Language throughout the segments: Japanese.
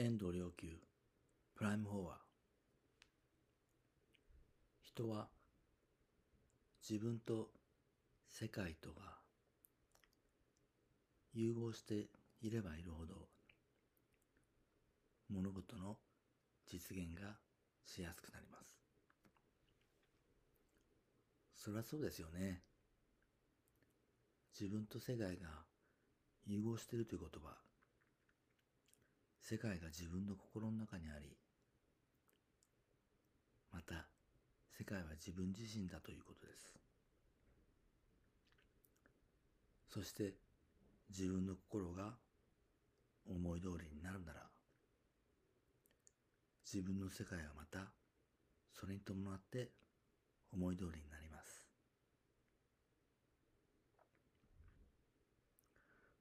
遠藤良久。プライム4は人は自分と世界とが融合していればいるほど物事の実現がしやすくなります。そりゃそうですよね。自分と世界が融合しているということは世界が自分の心の中にあり、また世界は自分自身だということです。そして自分の心が思い通りになるなら、自分の世界はまたそれに伴って思い通りになります。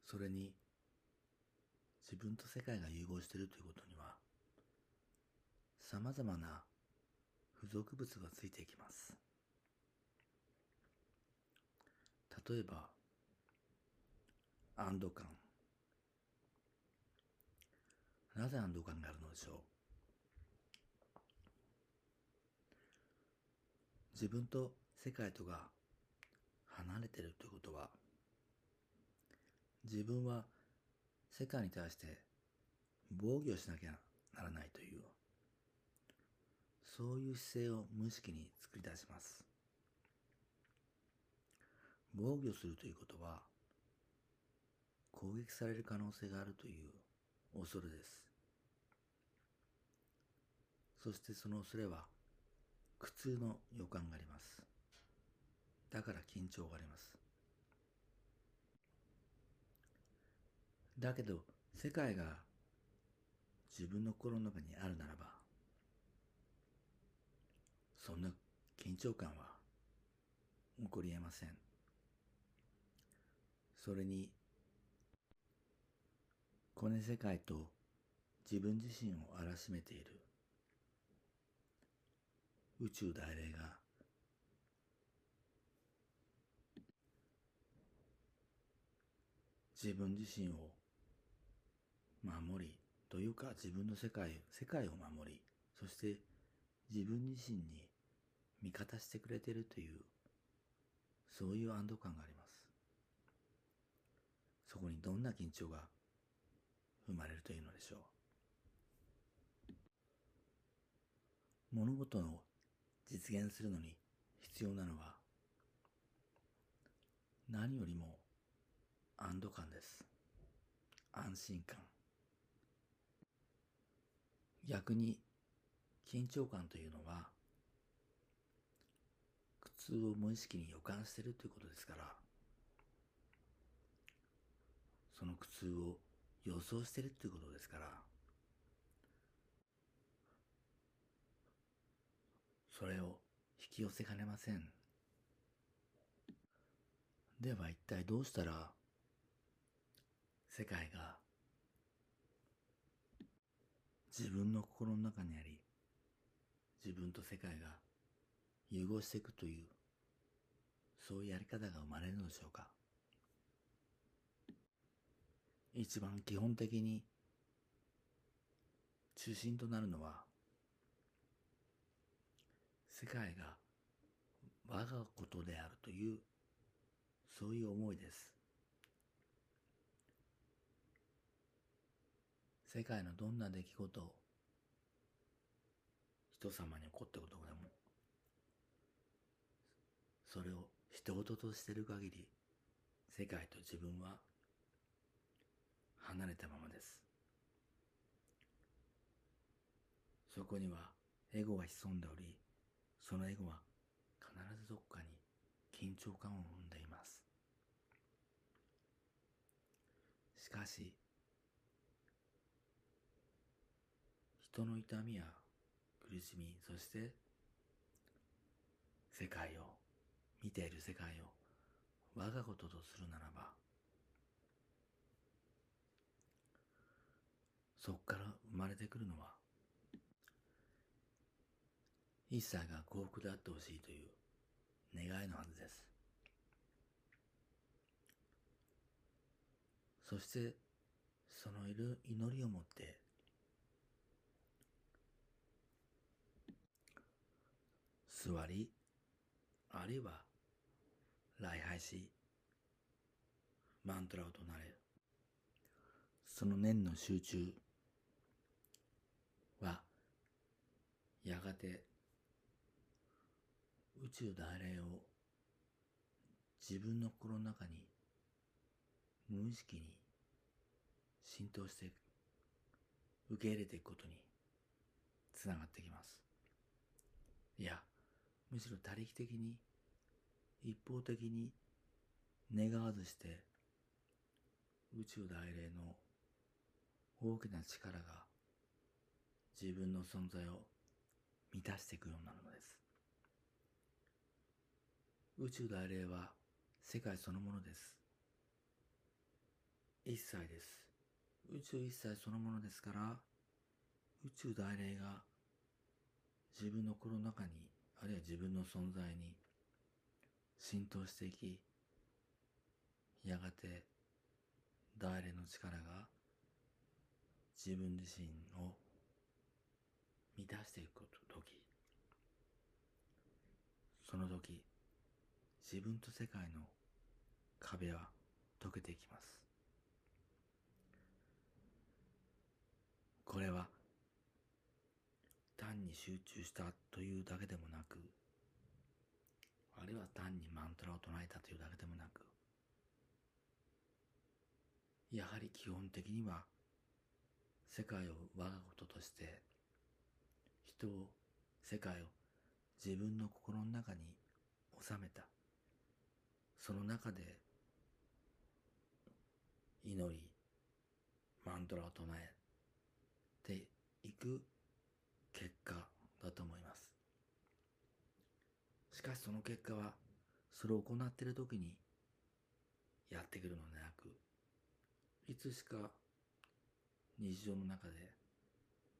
それに自分と世界が融合しているということには、様々な付属物がついていきます。例えば、安堵感。なぜ安堵感があるのでしょう？自分と世界とが離れているということは、自分は世界に対して防御しなきゃならないという、そういう姿勢を無意識に作り出します。防御するということは、攻撃される可能性があるという恐れです。そしてその恐れは苦痛の予感があります。だから緊張があります。だけど、世界が自分の心の中にあるならば、そんな緊張感は起こり得ません。それに、この世界と自分自身を荒らしめている宇宙大霊が自分自身を守り、というか自分の世界、世界を守り、そして自分自身に味方してくれてるという、そういう安堵感があります。そこにどんな緊張が生まれるというのでしょう。物事を実現するのに必要なのは、何よりも安堵感です。安心感。逆に緊張感というのは苦痛を無意識に予感しているということですからその苦痛を予想しているということですからそれを引き寄せかねません。では一体どうしたら世界が自分の心の中にあり、自分と世界が融合していくという、そういうやり方が生まれるのでしょうか。一番基本的に中心となるのは、世界が我がことであるという、そういう思いです。世界のどんな出来事を人様に起こったことでもそれを人事としてる限り世界と自分は離れたままです。そこにはエゴが潜んでおりそのエゴは必ずどこかに緊張感を生んでいます。しかし人の痛みや苦しみ、そして世界を、見ている世界を我がこととするならば、そこから生まれてくるのは、一切が幸福であってほしいという願いのはずです。そして、そのいる祈りを持って座り、あるいは礼拝し、マントラを唱える。その念の集中は、やがて宇宙大霊を自分の心の中に無意識に浸透して受け入れていくことにつながってきます。いや、むしろ他力的に一方的に願わずして宇宙大霊の大きな力が自分の存在を満たしていくようになるのです。宇宙大霊は世界そのものです。一切です。宇宙一切そのものですから、宇宙大霊が自分の心の中に、あるいは自分の存在に浸透していき、やがて大霊の力が自分自身を満たしていくとき、その時、自分と世界の壁は解けていきます。これは単に集中したというだけでもなく、あるいは単にマントラを唱えたというだけでもなく、やはり基本的には世界を我がこととして人を世界を自分の心の中に収めた。その中で祈りマントラを唱えていく結果だと思いますしかしその結果はそれを行っている時にやってくるのでなくいつしか日常の中で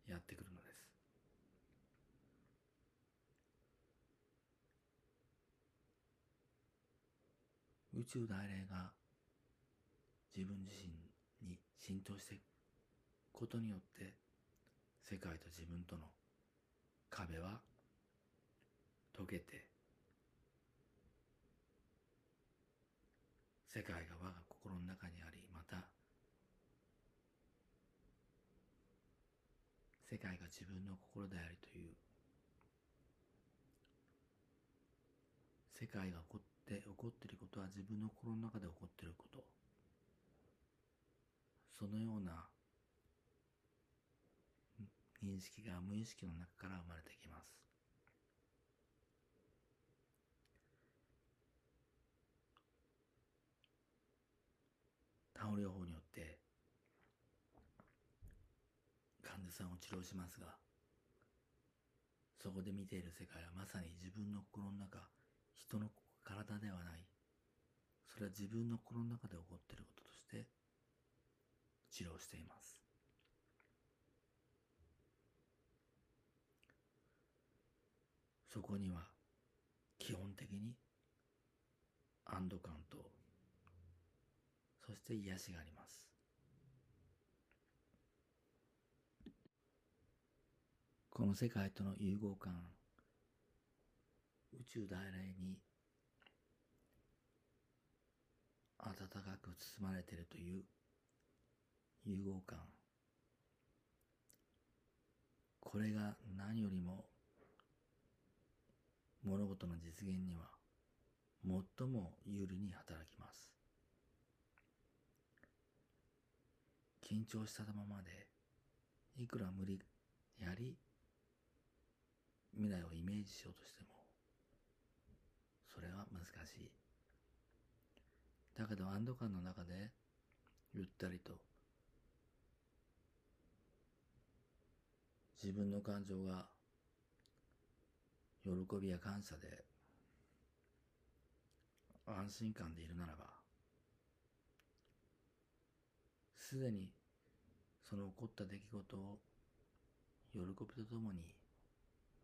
やってくるのです。宇宙大霊が自分自身に浸透していくことによって世界と自分との壁は解けて世界が我が心の中にありまた世界が自分の心でありという世界が起こって起こっていることは自分の心の中で起こっていること。そのような認識が無意識の中から生まれてきます。タオ療法によって患者さんを治療しますがそこで見ている世界はまさに自分の心の中人の体ではない。それは自分の心の中で起こっていることとして治療しています。そこには基本的に安堵感として癒しがあります。この世界との融合感宇宙大霊に暖かく包まれているという融合感これが何よりも物事の実現には最も有利に働きます緊張したままでいくら無理やり未来をイメージしようとしてもそれは難しい。だけど安堵感の中でゆったりと自分の感情が喜びや感謝で安心感でいるならばすでにその起こった出来事を喜びとともに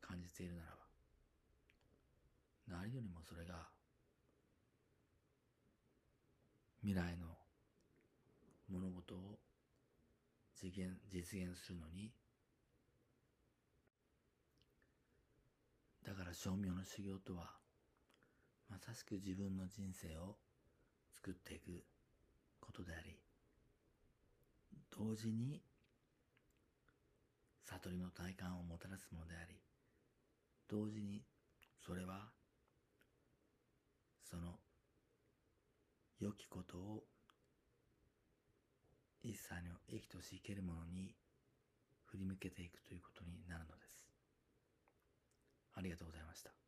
感じているならば何よりもそれが未来の物事を実現実現するのにだから正明の修行とは、まさしく自分の人生を作っていくことであり、同時に悟りの体感をもたらすものであり、同時にそれはその良きことを一切の益とし生けるものに振り向けていくということになるのです。ありがとうございました。